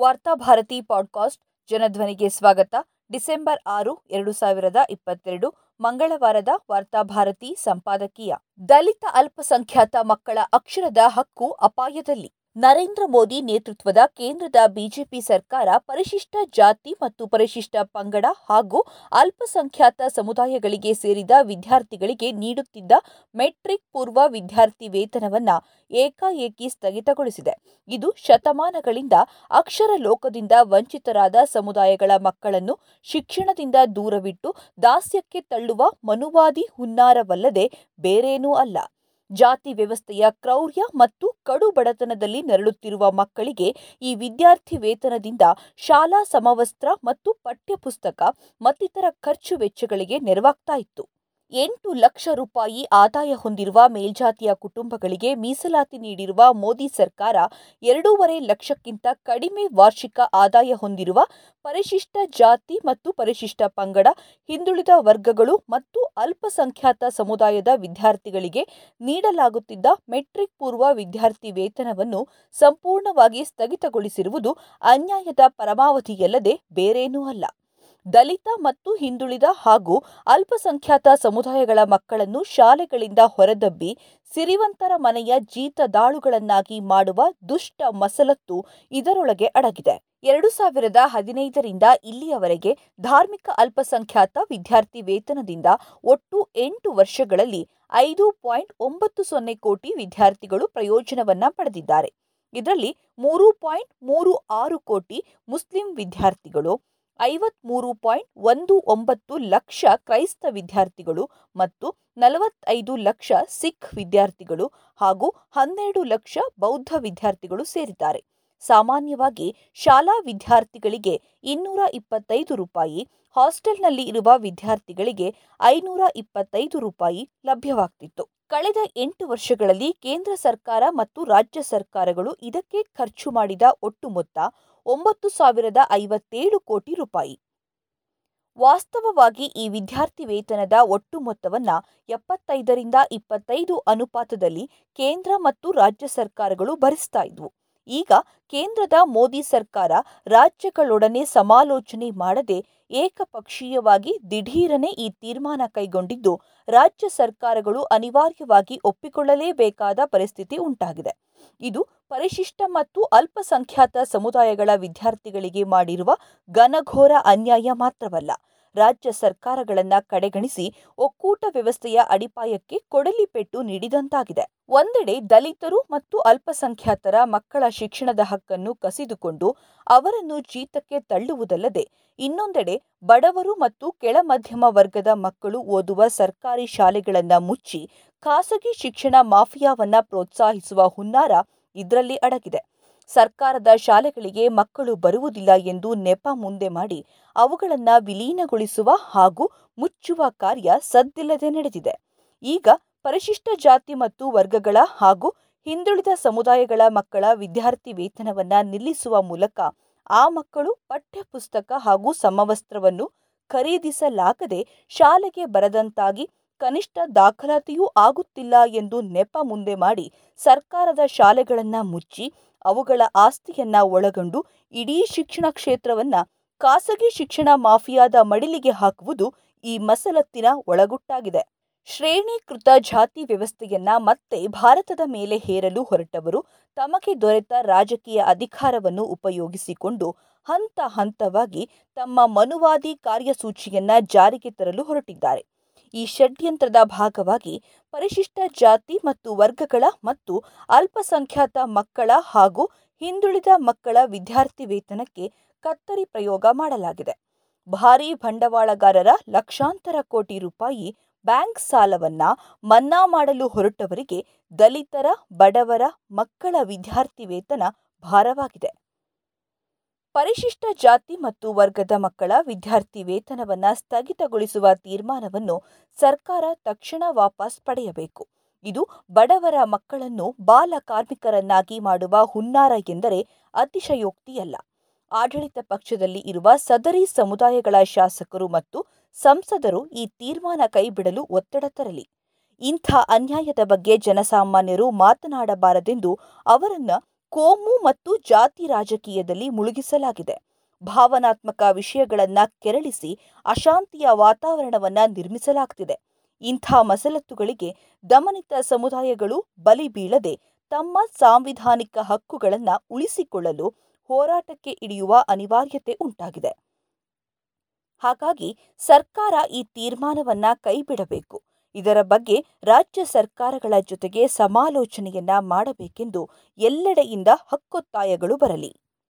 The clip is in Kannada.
ವಾರ್ತಾಭಾರತಿ ಪಾಡ್ಕಾಸ್ಟ್ ಜನಧ್ವನಿಗೆ ಸ್ವಾಗತ. ಡಿಸೆಂಬರ್ ಆರು, ಎರಡು ಸಾವಿರದ ಇಪ್ಪತ್ತೆರಡು, ಮಂಗಳವಾರದ ವಾರ್ತಾಭಾರತಿ ಸಂಪಾದಕೀಯ. ದಲಿತ ಅಲ್ಪಸಂಖ್ಯಾತ ಮಕ್ಕಳ ಅಕ್ಷರದ ಹಕ್ಕು ಅಪಾಯದಲ್ಲಿ. ನರೇಂದ್ರ ಮೋದಿ ನೇತೃತ್ವದ ಕೇಂದ್ರದ ಬಿಜೆಪಿ ಸರ್ಕಾರ ಪರಿಶಿಷ್ಟ ಜಾತಿ ಮತ್ತು ಪರಿಶಿಷ್ಟ ಪಂಗಡ ಹಾಗೂ ಅಲ್ಪಸಂಖ್ಯಾತ ಸಮುದಾಯಗಳಿಗೆ ಸೇರಿದ ವಿದ್ಯಾರ್ಥಿಗಳಿಗೆ ನೀಡುತ್ತಿದ್ದ ಮೆಟ್ರಿಕ್ ಪೂರ್ವ ವಿದ್ಯಾರ್ಥಿ ವೇತನವನ್ನು ಏಕಾಏಕಿ ಸ್ಥಗಿತಗೊಳಿಸಿದೆ. ಇದು ಶತಮಾನಗಳಿಂದ ಅಕ್ಷರ ಲೋಕದಿಂದ ವಂಚಿತರಾದ ಸಮುದಾಯಗಳ ಮಕ್ಕಳನ್ನು ಶಿಕ್ಷಣದಿಂದ ದೂರವಿಟ್ಟು ದಾಸ್ಯಕ್ಕೆ ತಳ್ಳುವ ಮನುವಾದಿ ಹುನ್ನಾರವಲ್ಲದೆ ಬೇರೇನೂ ಅಲ್ಲ. ಜಾತಿ ವ್ಯವಸ್ಥೆಯ ಕ್ರೌರ್ಯ ಮತ್ತು ಕಡು ಬಡತನದಲ್ಲಿ ನರಳುತ್ತಿರುವ ಮಕ್ಕಳಿಗೆ ಈ ವಿದ್ಯಾರ್ಥಿ ವೇತನದಿಂದ ಶಾಲಾ ಸಮವಸ್ತ್ರ ಮತ್ತು ಪಠ್ಯಪುಸ್ತಕ ಮತ್ತಿತರ ಖರ್ಚು ವೆಚ್ಚಗಳಿಗೆ ನೆರವಾಗ್ತಾ ಇತ್ತು. ಎಂಟು ಲಕ್ಷ ರೂಪಾಯಿ ಆದಾಯ ಹೊಂದಿರುವ ಮೇಲ್ಜಾತಿಯ ಕುಟುಂಬಗಳಿಗೆ ಮೀಸಲಾತಿ ನೀಡಿರುವ ಮೋದಿ ಸರ್ಕಾರ ಎರಡೂವರೆ ಲಕ್ಷಕ್ಕಿಂತ ಕಡಿಮೆ ವಾರ್ಷಿಕ ಆದಾಯ ಹೊಂದಿರುವ ಪರಿಶಿಷ್ಟ ಜಾತಿ ಮತ್ತು ಪರಿಶಿಷ್ಟ ಪಂಗಡ, ಹಿಂದುಳಿದ ವರ್ಗಗಳು ಮತ್ತು ಅಲ್ಪಸಂಖ್ಯಾತ ಸಮುದಾಯದ ವಿದ್ಯಾರ್ಥಿಗಳಿಗೆ ನೀಡಲಾಗುತ್ತಿದ್ದ ಮೆಟ್ರಿಕ್ ಪೂರ್ವ ವಿದ್ಯಾರ್ಥಿ ವೇತನವನ್ನು ಸಂಪೂರ್ಣವಾಗಿ ಸ್ಥಗಿತಗೊಳಿಸಿರುವುದು ಅನ್ಯಾಯದ ಪರಮಾವಧಿಯಲ್ಲದೆ ಬೇರೇನೂ ಅಲ್ಲ. ದಲಿತ ಮತ್ತು ಹಿಂದುಳಿದ ಹಾಗೂ ಅಲ್ಪಸಂಖ್ಯಾತ ಸಮುದಾಯಗಳ ಮಕ್ಕಳನ್ನು ಶಾಲೆಗಳಿಂದ ಹೊರದಬ್ಬಿ ಸಿರಿವಂತರ ಮನೆಯ ಜೀತದಾಳುಗಳನ್ನಾಗಿ ಮಾಡುವ ದುಷ್ಟ ಮಸಲತ್ತು ಇದರೊಳಗೆ ಅಡಗಿದೆ. ಎರಡು ಸಾವಿರದ ಹದಿನೈದರಿಂದ ಇಲ್ಲಿಯವರೆಗೆ ಧಾರ್ಮಿಕ ಅಲ್ಪಸಂಖ್ಯಾತ ವಿದ್ಯಾರ್ಥಿ ವೇತನದಿಂದ ಒಟ್ಟು ಎಂಟು ವರ್ಷಗಳಲ್ಲಿ ಐದು ಪಾಯಿಂಟ್ ಒಂಬತ್ತು ಸೊನ್ನೆ ಕೋಟಿ ವಿದ್ಯಾರ್ಥಿಗಳು ಪ್ರಯೋಜನವನ್ನ ಪಡೆದಿದ್ದಾರೆ. ಇದರಲ್ಲಿ ಮೂರು ಪಾಯಿಂಟ್ ಮೂರು ಆರು ಕೋಟಿ ಮುಸ್ಲಿಂ ವಿದ್ಯಾರ್ಥಿಗಳು ಐವತ್ಮೂರು ಪಾಯಿಂಟ್ ಒಂದು ಒಂಬತ್ತು ಲಕ್ಷ ಕ್ರೈಸ್ತ ವಿದ್ಯಾರ್ಥಿಗಳು ಮತ್ತು ನಲವತ್ತೈದು ಲಕ್ಷ ಸಿಖ್ ವಿದ್ಯಾರ್ಥಿಗಳು ಹಾಗೂ ಹನ್ನೆರಡು ಲಕ್ಷ ಬೌದ್ಧ ವಿದ್ಯಾರ್ಥಿಗಳು ಸೇರಿದ್ದಾರೆ. ಸಾಮಾನ್ಯವಾಗಿ ಶಾಲಾ ವಿದ್ಯಾರ್ಥಿಗಳಿಗೆ ಇನ್ನೂರ ಇಪ್ಪತ್ತೈದು ರೂಪಾಯಿ, ಹಾಸ್ಟೆಲ್ನಲ್ಲಿ ಇರುವ ವಿದ್ಯಾರ್ಥಿಗಳಿಗೆ ಐನೂರ ಇಪ್ಪತ್ತೈದು ರೂಪಾಯಿ ಲಭ್ಯವಾಗ್ತಿತ್ತು. ಕಳೆದ ಎಂಟು ವರ್ಷಗಳಲ್ಲಿ ಕೇಂದ್ರ ಸರ್ಕಾರ ಮತ್ತು ರಾಜ್ಯ ಸರ್ಕಾರಗಳು ಇದಕ್ಕೆ ಖರ್ಚು ಮಾಡಿದ ಒಟ್ಟು ಮೊತ್ತ ಒಂಬತ್ತು ಸಾವಿರದ ಐವತ್ತೇಳು ಕೋಟಿ ರೂಪಾಯಿ. ವಾಸ್ತವವಾಗಿ ಈ ವಿದ್ಯಾರ್ಥಿ ವೇತನದ ಒಟ್ಟು ಮೊತ್ತವನ್ನು ಎಪ್ಪತ್ತೈದರಿಂದ ಇಪ್ಪತ್ತೈದು ಅನುಪಾತದಲ್ಲಿ ಕೇಂದ್ರ ಮತ್ತು ರಾಜ್ಯ ಸರ್ಕಾರಗಳು ಭರಿಸ್ತಾ ಇದ್ವು. ಈಗ ಕೇಂದ್ರದ ಮೋದಿ ಸರ್ಕಾರ ರಾಜ್ಯಗಳೊಡನೆ ಸಮಾಲೋಚನೆ ಮಾಡದೆ ಏಕಪಕ್ಷೀಯವಾಗಿ ದಿಢೀರನೆ ಈ ತೀರ್ಮಾನ ಕೈಗೊಂಡಿದ್ದು ರಾಜ್ಯ ಸರ್ಕಾರಗಳು ಅನಿವಾರ್ಯವಾಗಿ ಒಪ್ಪಿಕೊಳ್ಳಲೇಬೇಕಾದ ಪರಿಸ್ಥಿತಿ ಉಂಟಾಗಿದೆ. ಇದು ಪರಿಶಿಷ್ಟ ಮತ್ತು ಅಲ್ಪಸಂಖ್ಯಾತ ಸಮುದಾಯಗಳ ವಿದ್ಯಾರ್ಥಿಗಳಿಗೆ ಮಾಡಿರುವ ಘನಘೋರ ಅನ್ಯಾಯ ಮಾತ್ರವಲ್ಲ. ರಾಜ್ಯ ಸರ್ಕಾರಗಳನ್ನು ಕಡೆಗಣಿಸಿ ಒಕ್ಕೂಟ ವ್ಯವಸ್ಥೆಯ ಅಡಿಪಾಯಕ್ಕೆ ಕೊಡಲಿ ಪೆಟ್ಟು ನೀಡಿದಂತಾಗಿದೆ. ಒಂದೆಡೆ ದಲಿತರು ಮತ್ತು ಅಲ್ಪಸಂಖ್ಯಾತರ ಮಕ್ಕಳ ಶಿಕ್ಷಣದ ಹಕ್ಕನ್ನು ಕಸಿದುಕೊಂಡು ಅವರನ್ನು ಜೀತಕ್ಕೆ ತಳ್ಳುವುದಲ್ಲದೆ, ಇನ್ನೊಂದೆಡೆ ಬಡವರು ಮತ್ತು ಕೆಳಮಧ್ಯಮ ವರ್ಗದ ಮಕ್ಕಳು ಓದುವ ಸರ್ಕಾರಿ ಶಾಲೆಗಳನ್ನು ಮುಚ್ಚಿ ಖಾಸಗಿ ಶಿಕ್ಷಣ ಮಾಫಿಯಾವನ್ನ ಪ್ರೋತ್ಸಾಹಿಸುವ ಹುನ್ನಾರ ಇದರಲ್ಲಿ ಅಡಗಿದೆ. ಸರ್ಕಾರದ ಶಾಲೆಗಳಿಗೆ ಮಕ್ಕಳು ಬರುವುದಿಲ್ಲ ಎಂದು ನೆಪ ಮುಂದೆ ಮಾಡಿ ಅವುಗಳನ್ನು ವಿಲೀನಗೊಳಿಸುವ ಹಾಗೂ ಮುಚ್ಚುವ ಕಾರ್ಯ ಸದ್ದಿಲ್ಲದೆ ನಡೆದಿದೆ. ಈಗ ಪರಿಶಿಷ್ಟ ಜಾತಿ ಮತ್ತು ವರ್ಗಗಳ ಹಾಗೂ ಹಿಂದುಳಿದ ಸಮುದಾಯಗಳ ಮಕ್ಕಳ ವಿದ್ಯಾರ್ಥಿ ವೇತನವನ್ನು ನಿಲ್ಲಿಸುವ ಮೂಲಕ ಆ ಮಕ್ಕಳು ಪಠ್ಯಪುಸ್ತಕ ಹಾಗೂ ಸಮವಸ್ತ್ರವನ್ನು ಖರೀದಿಸಲಾಗದೆ ಶಾಲೆಗೆ ಬರದಂತಾಗಿ ಕನಿಷ್ಠ ದಾಖಲಾತಿಯೂ ಆಗುತ್ತಿಲ್ಲ ಎಂದು ನೆಪ ಮುಂದೆ ಮಾಡಿ ಸರ್ಕಾರದ ಶಾಲೆಗಳನ್ನು ಮುಚ್ಚಿ ಅವುಗಳ ಆಸ್ತಿಯನ್ನ ಒಳಗೊಂಡು ಇಡೀ ಶಿಕ್ಷಣ ಕ್ಷೇತ್ರವನ್ನ ಖಾಸಗಿ ಶಿಕ್ಷಣ ಮಾಫಿಯಾದ ಮಡಿಲಿಗೆ ಹಾಕುವುದು ಈ ಮಸಲತ್ತಿನ ಒಳಗುಟ್ಟಾಗಿದೆ. ಶ್ರೇಣೀಕೃತ ಜಾತಿ ವ್ಯವಸ್ಥೆಯನ್ನ ಮತ್ತೆ ಭಾರತದ ಮೇಲೆ ಹೇರಲು ಹೊರಟವರು ತಮಗೆ ದೊರೆತ ರಾಜಕೀಯ ಅಧಿಕಾರವನ್ನು ಉಪಯೋಗಿಸಿಕೊಂಡು ಹಂತ ಹಂತವಾಗಿ ತಮ್ಮ ಮನುವಾದಿ ಕಾರ್ಯಸೂಚಿಯನ್ನ ಜಾರಿಗೆ ತರಲು ಹೊರಟಿದ್ದಾರೆ. ಈ ಷಡ್ಯಂತ್ರದ ಭಾಗವಾಗಿ ಪರಿಶಿಷ್ಟ ಜಾತಿ ಮತ್ತು ವರ್ಗಗಳ ಮತ್ತು ಅಲ್ಪಸಂಖ್ಯಾತ ಮಕ್ಕಳ ಹಾಗೂ ಹಿಂದುಳಿದ ಮಕ್ಕಳ ವಿದ್ಯಾರ್ಥಿ ವೇತನಕ್ಕೆ ಕತ್ತರಿ ಪ್ರಯೋಗ ಮಾಡಲಾಗಿದೆ. ಭಾರೀ ಬಂಡವಾಳಗಾರರ ಲಕ್ಷಾಂತರ ಕೋಟಿ ರೂಪಾಯಿ ಬ್ಯಾಂಕ್ ಸಾಲವನ್ನ ಮನ್ನಾ ಮಾಡಲು ಹೊರಟವರಿಗೆ ದಲಿತರ, ಬಡವರ, ಮಕ್ಕಳ ವಿದ್ಯಾರ್ಥಿ ವೇತನ ಭಾರವಾಗಿದೆ. ಪರಿಶಿಷ್ಟ ಜಾತಿ ಮತ್ತು ವರ್ಗದ ಮಕ್ಕಳ ವಿದ್ಯಾರ್ಥಿ ವೇತನವನ್ನು ಸ್ಥಗಿತಗೊಳಿಸುವ ತೀರ್ಮಾನವನ್ನು ಸರ್ಕಾರ ತಕ್ಷಣ ವಾಪಸ್ ಪಡೆಯಬೇಕು. ಇದು ಬಡವರ ಮಕ್ಕಳನ್ನು ಬಾಲ ಕಾರ್ಮಿಕರನ್ನಾಗಿ ಮಾಡುವ ಹುನ್ನಾರ ಎಂದರೆ ಅತಿಶಯೋಕ್ತಿಯಲ್ಲ. ಆಡಳಿತ ಪಕ್ಷದಲ್ಲಿ ಇರುವ ಸದರಿ ಸಮುದಾಯಗಳ ಶಾಸಕರು ಮತ್ತು ಸಂಸದರು ಈ ತೀರ್ಮಾನ ಕೈಬಿಡಲು ಒತ್ತಡ ತರಲಿ. ಇಂಥ ಅನ್ಯಾಯದ ಬಗ್ಗೆ ಜನಸಾಮಾನ್ಯರು ಮಾತನಾಡಬಾರದೆಂದು ಅವರನ್ನ ಕೋಮು ಮತ್ತು ಜಾತಿ ರಾಜಕೀಯದಲ್ಲಿ ಮುಳುಗಿಸಲಾಗಿದೆ. ಭಾವನಾತ್ಮಕ ವಿಷಯಗಳನ್ನು ಕೆರಳಿಸಿ ಅಶಾಂತಿಯ ವಾತಾವರಣವನ್ನು ನಿರ್ಮಿಸಲಾಗ್ತಿದೆ. ಇಂಥ ಮಸಲತ್ತುಗಳಿಗೆ ದಮನಿತ ಸಮುದಾಯಗಳು ಬಲಿ ಬೀಳದೆ ತಮ್ಮ ಸಾಂವಿಧಾನಿಕ ಹಕ್ಕುಗಳನ್ನು ಉಳಿಸಿಕೊಳ್ಳಲು ಹೋರಾಟಕ್ಕೆ ಇಳಿಯುವ ಅನಿವಾರ್ಯತೆ ಉಂಟಾಗಿದೆ. ಹಾಗಾಗಿ ಸರ್ಕಾರ ಈ ತೀರ್ಮಾನವನ್ನು ಕೈಬಿಡಬೇಕು. ಇದರ ಬಗ್ಗೆ ರಾಜ್ಯ ಸರ್ಕಾರಗಳ ಜೊತೆಗೆ ಸಮಾಲೋಚನೆಯನ್ನ ಮಾಡಬೇಕೆಂದು ಎಲ್ಲೆಡೆಯಿಂದ ಹಕ್ಕೊತ್ತಾಯಗಳು ಬರಲಿ.